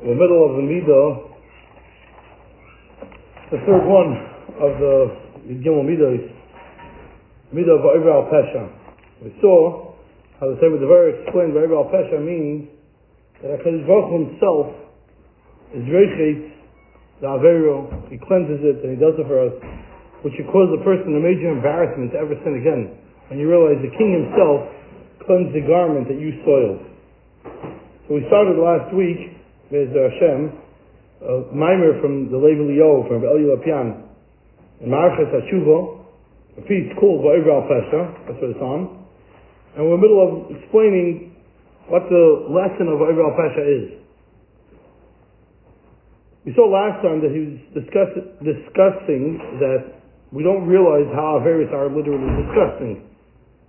the middle of the Midah, the third one of the Gimel Midah, is Midah of al Pesha. We saw how the same with the very explained Over al Pesha means that HaKadosh Baruch himself is Reichit, the Avero, he cleanses it and he does it for us, which should cause the person a major embarrassment to ever sin again. When you realize the king himself cleansed the garment that you soiled. So we started last week with Hashem, a mimer from the Levi Leo, from Eli Lopian, in Marchas HaShuva, a piece called Va'ivra al Pesha, that's what it's on. And we're in the middle of explaining what the lesson of Va'ivra Pesha is. We saw last time that he was discuss, discussing that we don't realize how various are literally disgusting.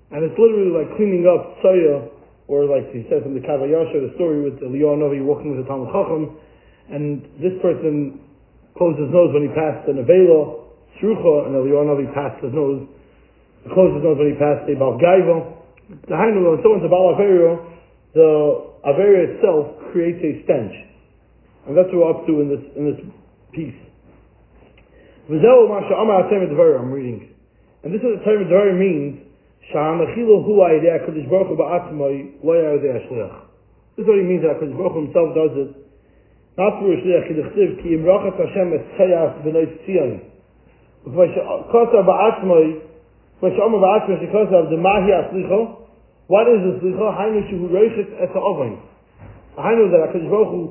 And it's literally like cleaning up Tzaya or like he says in the Kavayasha, the story with Eliyahu Novi walking with the Talmud Chacham, and this person closed his nose when he passed the Nevela, Srucha, and Eliyahu Novi passed his nose, he closed his nose when he passed the Balgaiva. The Hainu, when someone's a Bal the Averia itself creates a stench. And that's what we're up to in this, in this piece. I'm reading. And this is what Torah Devarim means, Sha'amachilu hu ha'idei HaKadosh Baruch Hu ba'atzmai lo ya'idei HaShliach. This is what he means that HaKadosh Baruch Hu himself does it. Not through HaShliach, he dechtiv, ki imrachat Hashem et chayas b'noi tzion. B'fai she'kosar ba'atzmai, b'fai she'omer ba'atzmai she'kosar b'demahi what is the Slicho? Hainu shehu reichet et ha'ovay. Hainu that HaKadosh Baruch Hu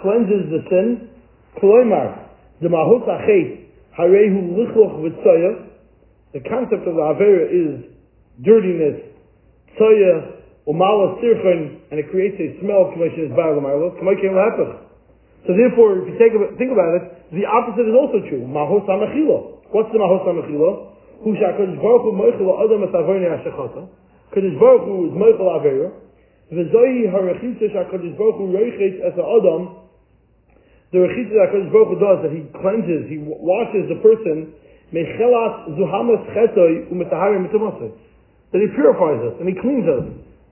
cleanses the sin, kloimar, d'mahut ha'chet, harehu lichloch v'tzoyah, The concept of the Avera is dirtiness, tzoya, umala sirchen, and it creates a smell, commission is ba'alamarlo, kamayin lahapach. So therefore, if you take, think about it, the opposite is also true. Mahos hamachilo. What's the mahos hamachilo? Hu shakadosh baruch hu moichel adam et avoni hashachata. Kadosh baruch hu is moichel avera. V'zohi harechitza shakadosh baruch hu roichet es adam. The rechitza that Kadosh baruch hu does, that he cleanses, he washes the person, mechelas zuhamas chetoy u'metaharim mitamasay that he purifies us and he cleans us.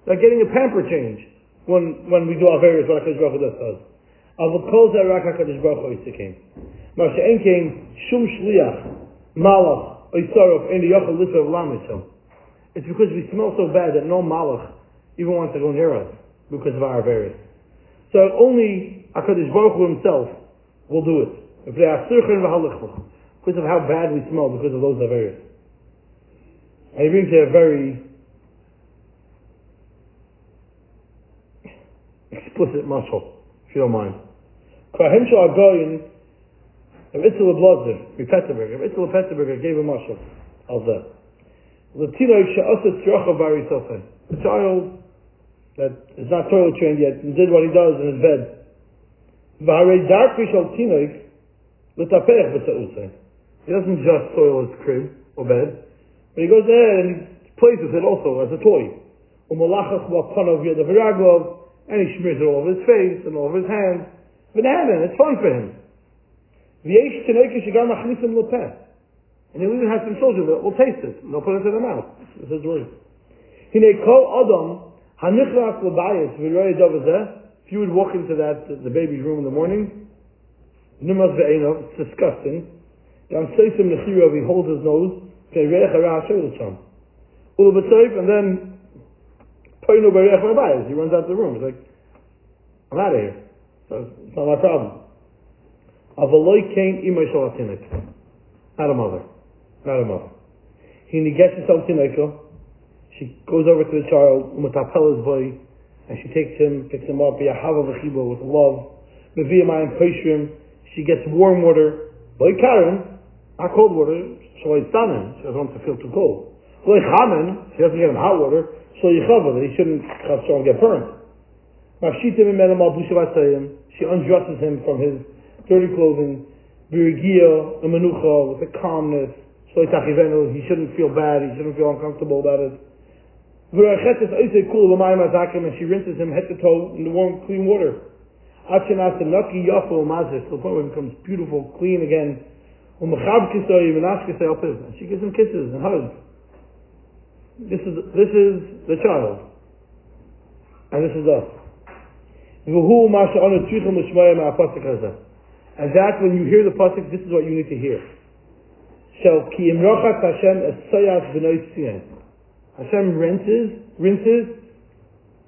Like getting a pamper change when, when we do our various what HaKadosh Baruch Hu does. Avot kol zeh rak HaKadosh Baruch Hu yisikim. Mar she'en kein shum shliach malach oisarov en yochel lisav lamitzim. It's because we smell so bad that no malach even wants to go near us because of our various. So only HaKadosh Baruch Hu himself will do it. if they are circumvahalakku Because of how bad we smell because of those various. And he brings a very explicit muscle, if you don't mind. Krahim shal agoyin, Rav Itzel Blazer, Rav Petterberg, Rav Itzel Petterberg gave a muscle of that. The tinoch she'asa tzrocha bari sofen. The child that is not toilet trained yet and did what he does in his bed. V'harei darkri shal tinoch l'tapech b'sa'usay. He doesn't just soil his crib or bed. But he goes there and he with it also as a toy. And he smears it all over his face and all over his hands. Banana, it's fun for him. And he'll even have some children that will taste it. And they'll put it in their mouth. This is word. If you would walk into that, the baby's room in the morning, it's disgusting. He holds his nose, and then Poinu He runs out of the room. He's like, I'm out of here. So it's not my problem. Avaloi came imay shalatinik. Not a mother. Not a mother. He gets himself tineko. She goes over to the child, umatapel his boy, and she takes him, picks him up, yahava v'chibo, with love. Meviyah mayim She gets warm water. Boy Karen, not cold water, so he's stunning. She doesn't want to feel too cold. Like Haman, she doesn't get him hot water, so Yechava, that he shouldn't have strong get burnt. She undresses him from his dirty clothing, birigia, a menucha, with a calmness, so he shouldn't feel bad, he shouldn't feel uncomfortable about it. And she rinses him head to toe in the warm, clean water. Till the point where he becomes beautiful, clean again. And she gives him kisses and hugs. This is, this is the child. And this is us. V'hu ma she'anu tzrichim l'shmoya ma'apasik hazeh. And that when you hear the pasuk, this is what you need to hear. Shall ki imrochat Hashem es tzayas b'noi tzion. Hashem rinses, rinses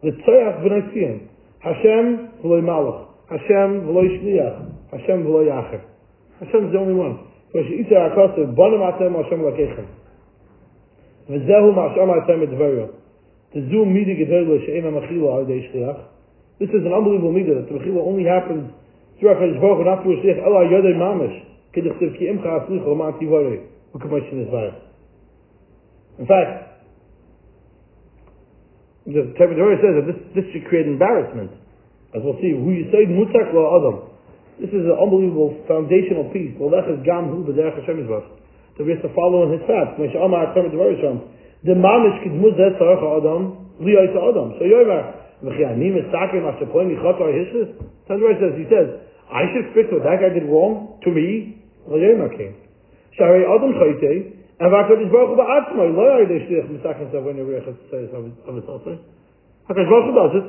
the tzayas b'noi tzion. Hashem v'loi malach. Hashem v'loi shliach. Hashem v'loi yacher. Hashem is the only one. Bonim atem Hashem lakechem. V'zehu ma'asham atem edvario. Tezu midi gedelo she'em ha'machilo al shliach. This is an unbelievable midah that the mechila only happens through HaKadosh Baruch Hu, not through shliach, ela yodei mamish. Kedichtiv ki imcha. U'kamosh in fact, the Torah says that this, this should create embarrassment. As we'll see, say mutak la adam. This is an unbelievable foundational piece. That we have to follow in his path. The mamish kidmuz zeh tzarech adam, li yoyta adam. So yoyver, v'chiyanim esakim asher poim yichot ar hishes. That's what says. He says, I should fix what that guy did wrong to me. Lo yoymer came. Shari adam chayte, and v'akadosh Baruch Hu ba'atzmai, lo yoyde shliach misakim sav when you're of his altar. HaKadosh Baruch Hu does it.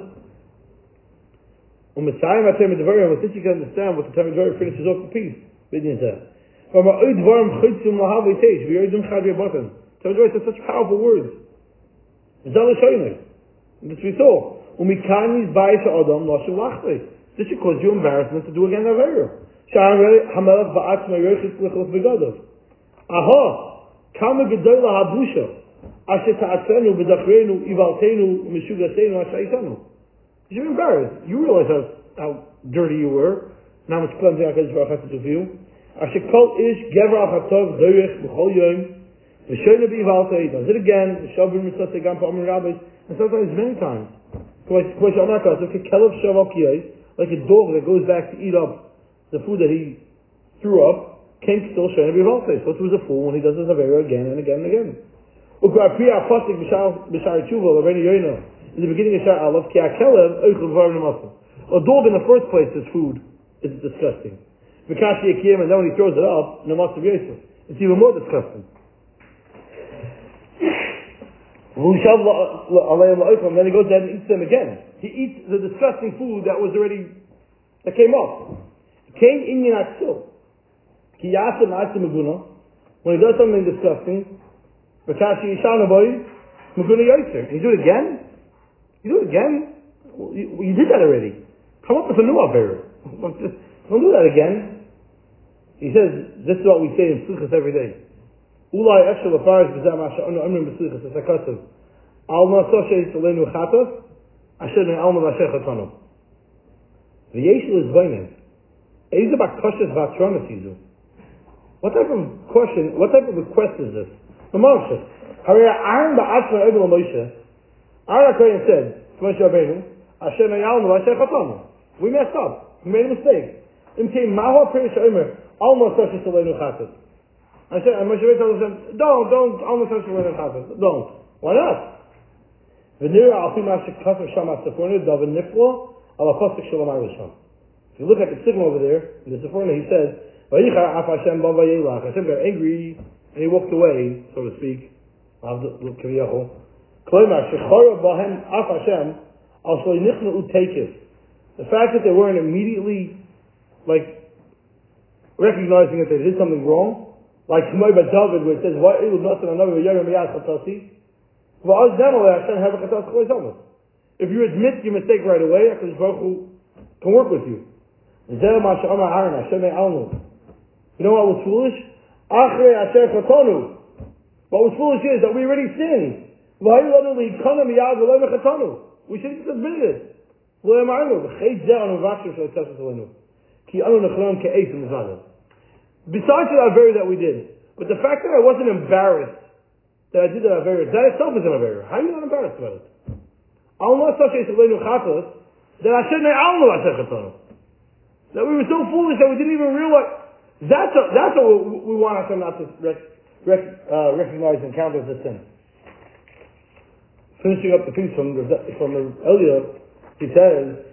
Und mit Zayim hat er mit Dvorim, was ich nicht understand, was der Tamer Dvorim finishes off the piece, mit ihnen sagt. Aber man oid Dvorim chitz um lahav et eish, wie oid um chadri Dvorim says such powerful words. Es alle schoine. Und das wie so. Und mit Kani ist Adam, lasch und This Das ist cause you embarrassment to do again the Dvorim. Shaan rei, hamelech ba'at me yoichis lichlof begadov. Aha! Kama gedoyla habusha, ashe ta'atsenu, bedachreinu, ivalteinu, mishugaseinu, ashe aitanu. Aha! You're embarrassed. You realize how, how dirty you were. Now much cleansing HaKadosh Baruch has to do for you. Kol ish gever al chatov doyech b'chol yom v'shoyne b'ivaltei does it again v'shovim mitzvah gam pa'amim rabbis and sometimes many times. Like a dog that goes back to eat up the food that he threw up can still shoyne b'ivaltei. So it was a fool when he does this avera again and again and again. In the beginning of Shar Aleph, ki akelev oichel varim muscle. A dog in the first place is food. is disgusting. Vikashi Akim, and then when he throws it up, no Master Yosef. It's even more disgusting. And then he goes there and eats them again. He eats the disgusting food that was already, that came up. Came in Yinaksil. Ki yasim asim. When he does something disgusting, Vikashi Yishanaboy, Meguna Yosef. And he do it again? You do it again? You, you, did that already. Come up with a new Avera. Don't do that again. He says, this is what we say in Slichas every day. Ulai Eshel Afaris B'zam Asha Onu Amrim a custom. Al Nasoshe Yisaleinu Chatos Asher Ne Alma Vasher Chatonu. V'yeshel is Vainen. Eza Bakoshes Vatronas Yizu. What type of question, what type of request is this? The Moshe. Hari Aaron Ba'atzma Ebel Moshe Aaron Kohen said to Moshe Rabbeinu, Hashem Ayalnu, Hashem Chatonu. We messed up. We made a mistake. Im came Maho Perish Omer, Alma Soshe Salenu Chatas. Hashem, and Moshe Rabbeinu told him, don't, don't, Alma Soshe Salenu Chatas. Don't. Why not? V'nira al fi ma'ashik kasar shama Sforno daven niflo al apostik shalom arishon. If you look at the signal over there, in the Sforno, he says, Vayichar af Hashem ba vayelach. Hashem got angry, and he walked away, so to speak. Kaviyachol. Kloimar, Hashem, also Utekis. The fact that they weren't immediately, like, recognizing that they did something wrong, like Shmoy David, where it says, Why Ilu Nosan Anavi V'Yagam Yad Chatasi? Demo Hashem. If you admit your mistake right away, HaKadosh Baruch Hu can work with you. Zeh Aaron, Hashem. You know what was foolish? Achrei Asher Chatonu. What was foolish is that we already sinned. We should have just admitted it. לא אמרנו, בחית זה אנו מבקשים של הצפת עלינו. כי אנו נחלם כאיס ומזלם. Besides the Avera that we did, but the fact that I wasn't embarrassed that I did that Avera, that itself is an Avera. How are you not embarrassed about it? Al not such a Selenu Chatos, that I shouldn't have Al That we were so foolish that we didn't even realize. That's, a, that's what we, we want Hashem not to rec, rec, uh, recognize and count as a sin finishing up the piece from the, from the earlier, he says,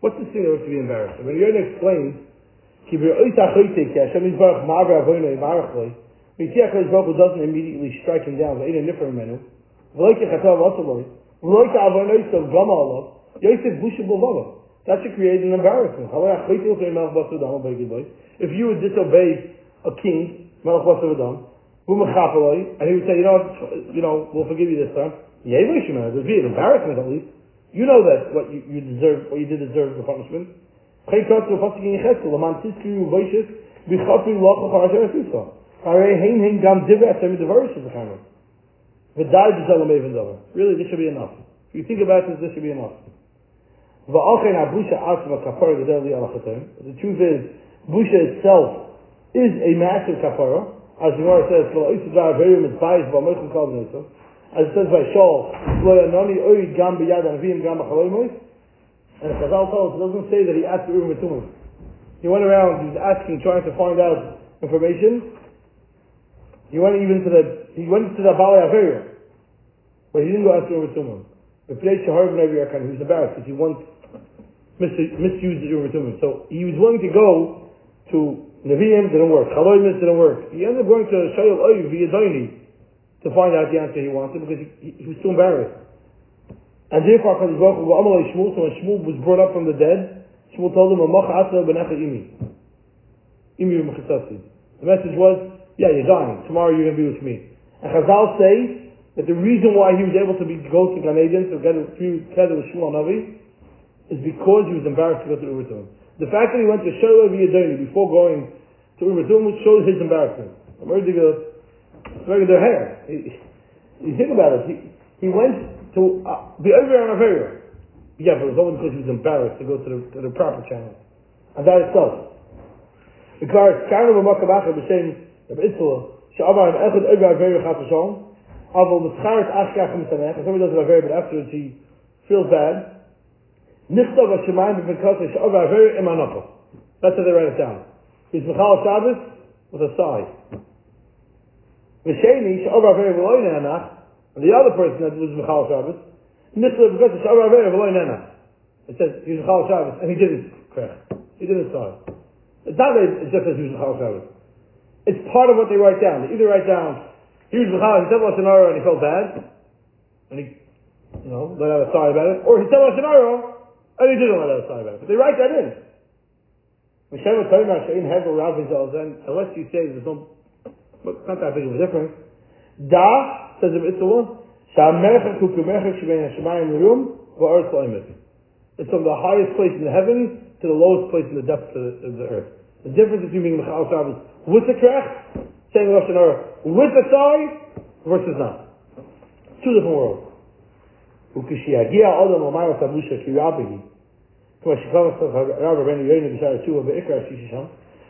what's this thing that to be embarrassed? When Yonah explains, Hashem Yisbarach Ma'avar Avoyna Yivarach we see HaKadosh Baruch Hu doesn't immediately strike him down, V'eina Nifar Menu, V'leike Chatav Osaloi, Like Avonos of Gamala, Yosef Busha Bavava. That should create an embarrassment. If you would disobey a king, and he would say, you know, you know, we'll forgive you this time. Yeah, there'd be an embarrassment at least. You know that what you, you deserve, what you did deserve the punishment. Really, this should be enough. If you think about this, this should be enough. The truth is, Busha itself is a massive kapara. As the Gemara says, as it says by Shaul, and the Chazal tells us, it doesn't say that he asked the Urim Tumim. He went around, he was asking, trying to find out information. He went even to the, he went to the Bali Averia, but he didn't go ask umm the Urim Tumim. The place Shahar ben Abi he was embarrassed because he once misused the Urim Tumim. So he was willing to go to Nevi'im, didn't work. Chaloimis didn't work. He ended up going to Shayel Oyev via to find out the answer he wanted because he, he, he was too embarrassed. And therefore, HaKadosh Baruch Hu Amalei Shmuel, so when Shmuel was brought up from the dead, Shmuel told him, Amach Asa Benecha Imi. Imi B'mechitzasi. The message was, yeah, you're dying. Tomorrow you're going to be with me. And Chazal say that the reason why he was able to be, go to Gan Eden, to get together with Shmuel Navi, is because he was embarrassed to go to Urutum. The fact that he went to Shorev Yadoni before going to Urutum shows his embarrassment. To go, their hair. You think about it. He, he went to uh, be over on a very yeah, but it was only because he was embarrassed to go to the, to the proper channel. And that itself. Because kind of a makabach of the same of Israel, Sha'avar and Echad over very chat Hashem, Aval the Scharet Ashkach Misamech, and somebody does it very, but afterwards he feels bad. Nichtav HaShemayim B'Fikasa Sha'avar very Imanacha. That's how they write it down. He's Michal Shabbos with a sigh. V'sheni Sha'avar very V'loy Ne'anach, and the other person that was Michal Shabbos, because the Shabbat Avera V'loy Nena. It says he was Michal Shabbos, and he did his prayer. He did his sorry. It's not that it's just as he was Michal Shabbos. It's part of what they write down. They either write down, he was Michal, he said Lashon and he felt bad, and he, you know, let out a sigh about it, or he said Lashon Oh, and he didn't out a sigh about it. But they write that in. Unless you say there's no, it's not that big of a difference, Da says the Mitzvah, Sha'amerech kukumerech shebein hashemayim l'rum va'eretz lo'imet. It's from the highest place in the heavens to the lowest place in the depths of the, of the earth. The difference between being Mechal Shabbos with the krech, saying Rosh Hashanah with the sigh, versus not. Two different worlds. וכשיגיע אדם לומר את הבושה כרבי, כמו שכבר רב רבנו יוינה בשער התשובה בעיקר השישי שם,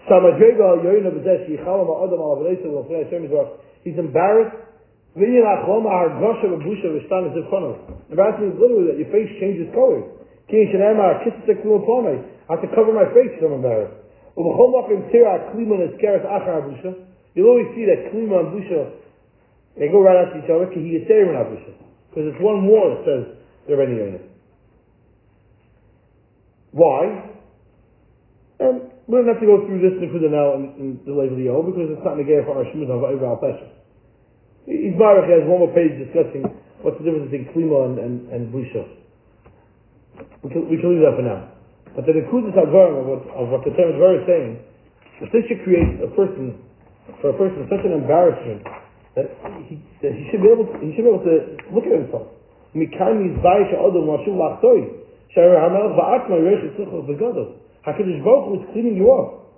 שהמדרגה יוינה בזה שיחל עם האדם על עבודת ולפני השם יזרח, he's embarrassed when you're not home, our gosh of a bush of a stan is in front of. The Rat means literally that your face changes color. King Shanama, kiss the klum upon me. I have to cover my face from embarrassed. Ubachom up in Tira, klima is keres achar busha. You'll always see that klima and busha, they go right after each other, ki he yiserim in busha. Because it's one more that says they're any unit. Why? And we don't have to go through this Nikuda now in, in the Lev Leo because it's not negay for our Shemuz of Al Pesha. Yisbarach has one more page discussing what's the difference between klima and, and, and busha. We can, we can leave that for now. But the Nekudas Advarim of what, of what the term is very saying, that this should create a person, for a person, such an embarrassment that he, that he should be able to, he should be able to look at himself. Mikami Zbayish Adam Mashu Lachtoi. Shara Hamelach Ba'atma Yeresh Tzuchel Begadol. HaKadosh Baruch was cleaning you up.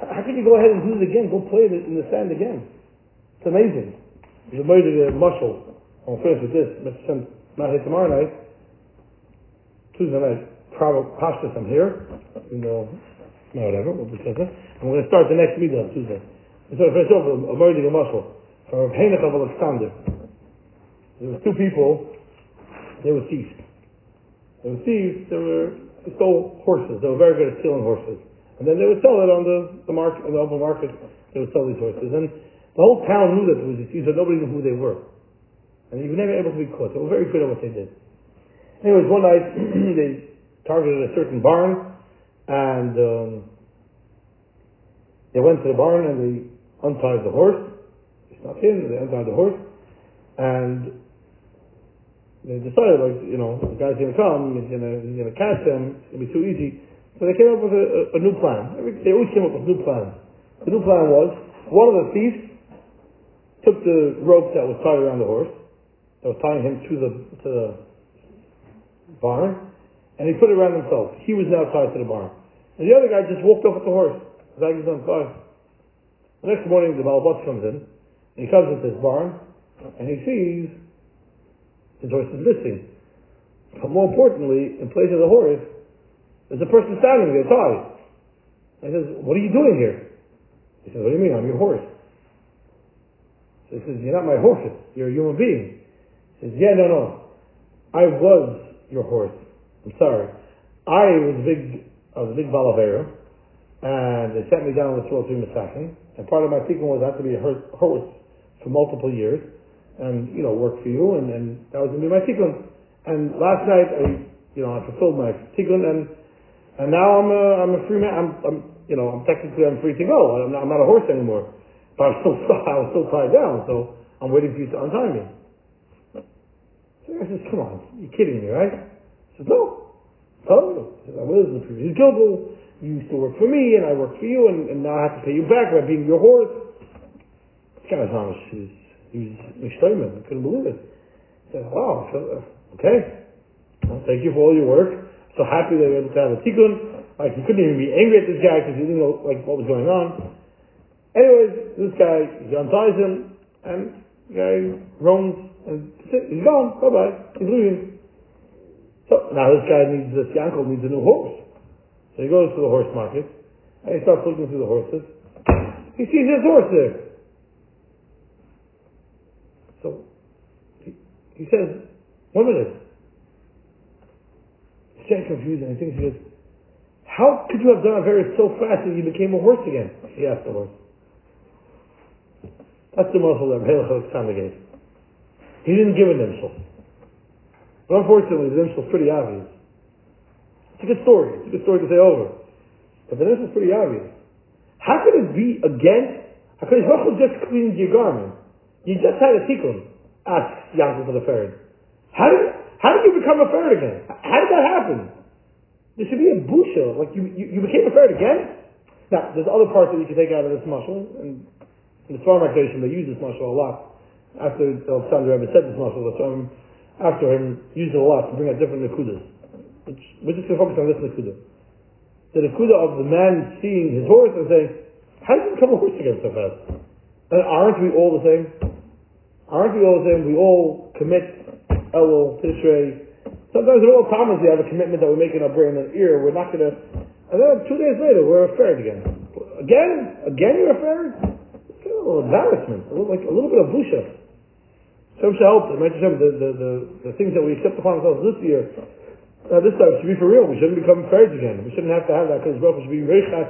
How can you go ahead and do it again? Go play it in the sand again. It's amazing. He's a murder muscle. I'm finished with this. Mr. Sim, not here tomorrow night. Tuesday night, probably pasta I'm here. You know, no, whatever. We'll discuss it. I'm going to start the next meeting on Tuesday. So first off, a murder muscle from Henich of Alexander. There were two people. They were thieves. They were thieves. They were they stole horses. They were very good at stealing horses. And then they would sell it on the, the market, on the open market. They would sell these horses. And the whole town knew that it was the thieves, but nobody knew who they were. And they were never able to be caught. They were very good at what they did. Anyways, one night they targeted a certain barn, and um, they went to the barn and they untied the horse. Snuck in, they untied the horse, and they decided, like, you know, the guy's gonna come, he's gonna, he's gonna catch them, it's gonna be too easy. So they came up with a, a, a new plan. They always came up with new plans. The new plan was, one of the thieves took the rope that was tied around the horse, that was tying him to the, to the barn, and he put it around himself. He was now tied to the barn. And the other guy just walked off with the horse. On. Oh, the next morning, the Balabot comes in, and he comes into his barn, and he sees his horse is missing. But more importantly, in place of the horse, there's a person standing there tied. And he says, what are you doing here? He says, what do you mean? I'm your horse. So he says, you're not my horse. You're a human being. He says, yeah, no, no. I was your horse. I'm sorry. I was big, I was a big balavera, and they sent me down with 12 Masakin, and part of my tikkun was had to be a horse for multiple years, and, you know, work for you, and, and that was going to be my tikkun. And last night, I, you know, I fulfilled my tikkun, and and now I'm a, I'm a free man. I'm, I'm, you know, I'm technically I'm free to go. I'm not, I'm not a horse anymore. But I'm still, I was still tied down, so I'm waiting for you to untie me. So I says, come on, you're kidding me, right? He says, no. Tell you. He says, I was the previous. You used to work for me, and I work for you, and, and now I have to pay you back by being your horse. Guy's honest. He's, he's Mishtoiman. I couldn't believe it. I said, wow, okay. Well, thank you for all your work so happy they were able to have a tikkun. Like he couldn't even be angry at this guy because he didn't know like what was going on. Anyways, this guy he unties him and the guy roams and he's gone. Bye bye. He's leaving. So now this guy needs this uncle needs a new horse. So he goes to the horse market and he starts looking through the horses. He sees his horse there. So he, says, one minute getting confused and he thinks he goes, how could you have done a very so fast that you became a horse again? He asked the horse. That's the muscle that Melech Alexander gave. He didn't give an initial. But unfortunately, the is pretty obvious. It's a good story. It's a good story to say over. But the is pretty obvious. How could it be again? How could Baruch just cleaned your garment? You just had a tikkun. Ask Yankov for the ferret. How did how did you become a ferret again? How did that happen? There should be a busha. Like you, you, you became a ferret again? Now, there's other parts that you can take out of this muscle, and in the Svarim they use this muscle a lot. After Alexander ever said this muscle, the Svarim, after him, used it a lot to bring out different nakudas. Which, we're just going to focus on this nakuda. The nakuda of the man seeing his horse and saying, how did you become a horse again so fast? And aren't we all the same? Aren't we all? We all commit Elul, Tishrei. Sometimes we're all Thomas, we have a commitment that we make in our brain and ear, we're not gonna, and then two days later, we're a ferret again. Again? Again you're a ferret? It's kind of a little embarrassment, a little, like a little bit of busha. Shem help. the, the, the, the things that we accept upon ourselves this year, uh, this time should be for real. We shouldn't become ferrets again. We shouldn't have to have that because Baruch should be reichat,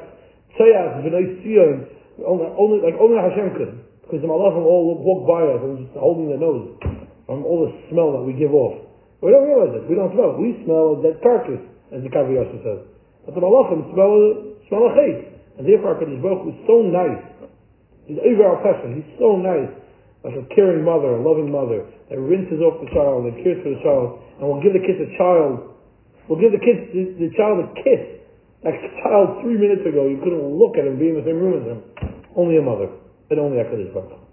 tzayach, v'nei tzion, only, only, like only Hashem could. Because the malachim all walk by us and just holding their nose from all the smell that we give off. We don't realize it. We don't smell it. We smell a dead carcass, as the Kavi Kaviyasha says. But the Malachim smell smell a chait. And therefore, HaKadosh Baruch is so nice. He's over our passion. He's so nice. Like a caring mother, a loving mother, that rinses off the child and cares for the child, and will give the kids a child. Will give the kids the, the child a kiss. That child three minutes ago, you couldn't look at him, be in the same room as him. Only a mother, and only HaKadosh Baruch.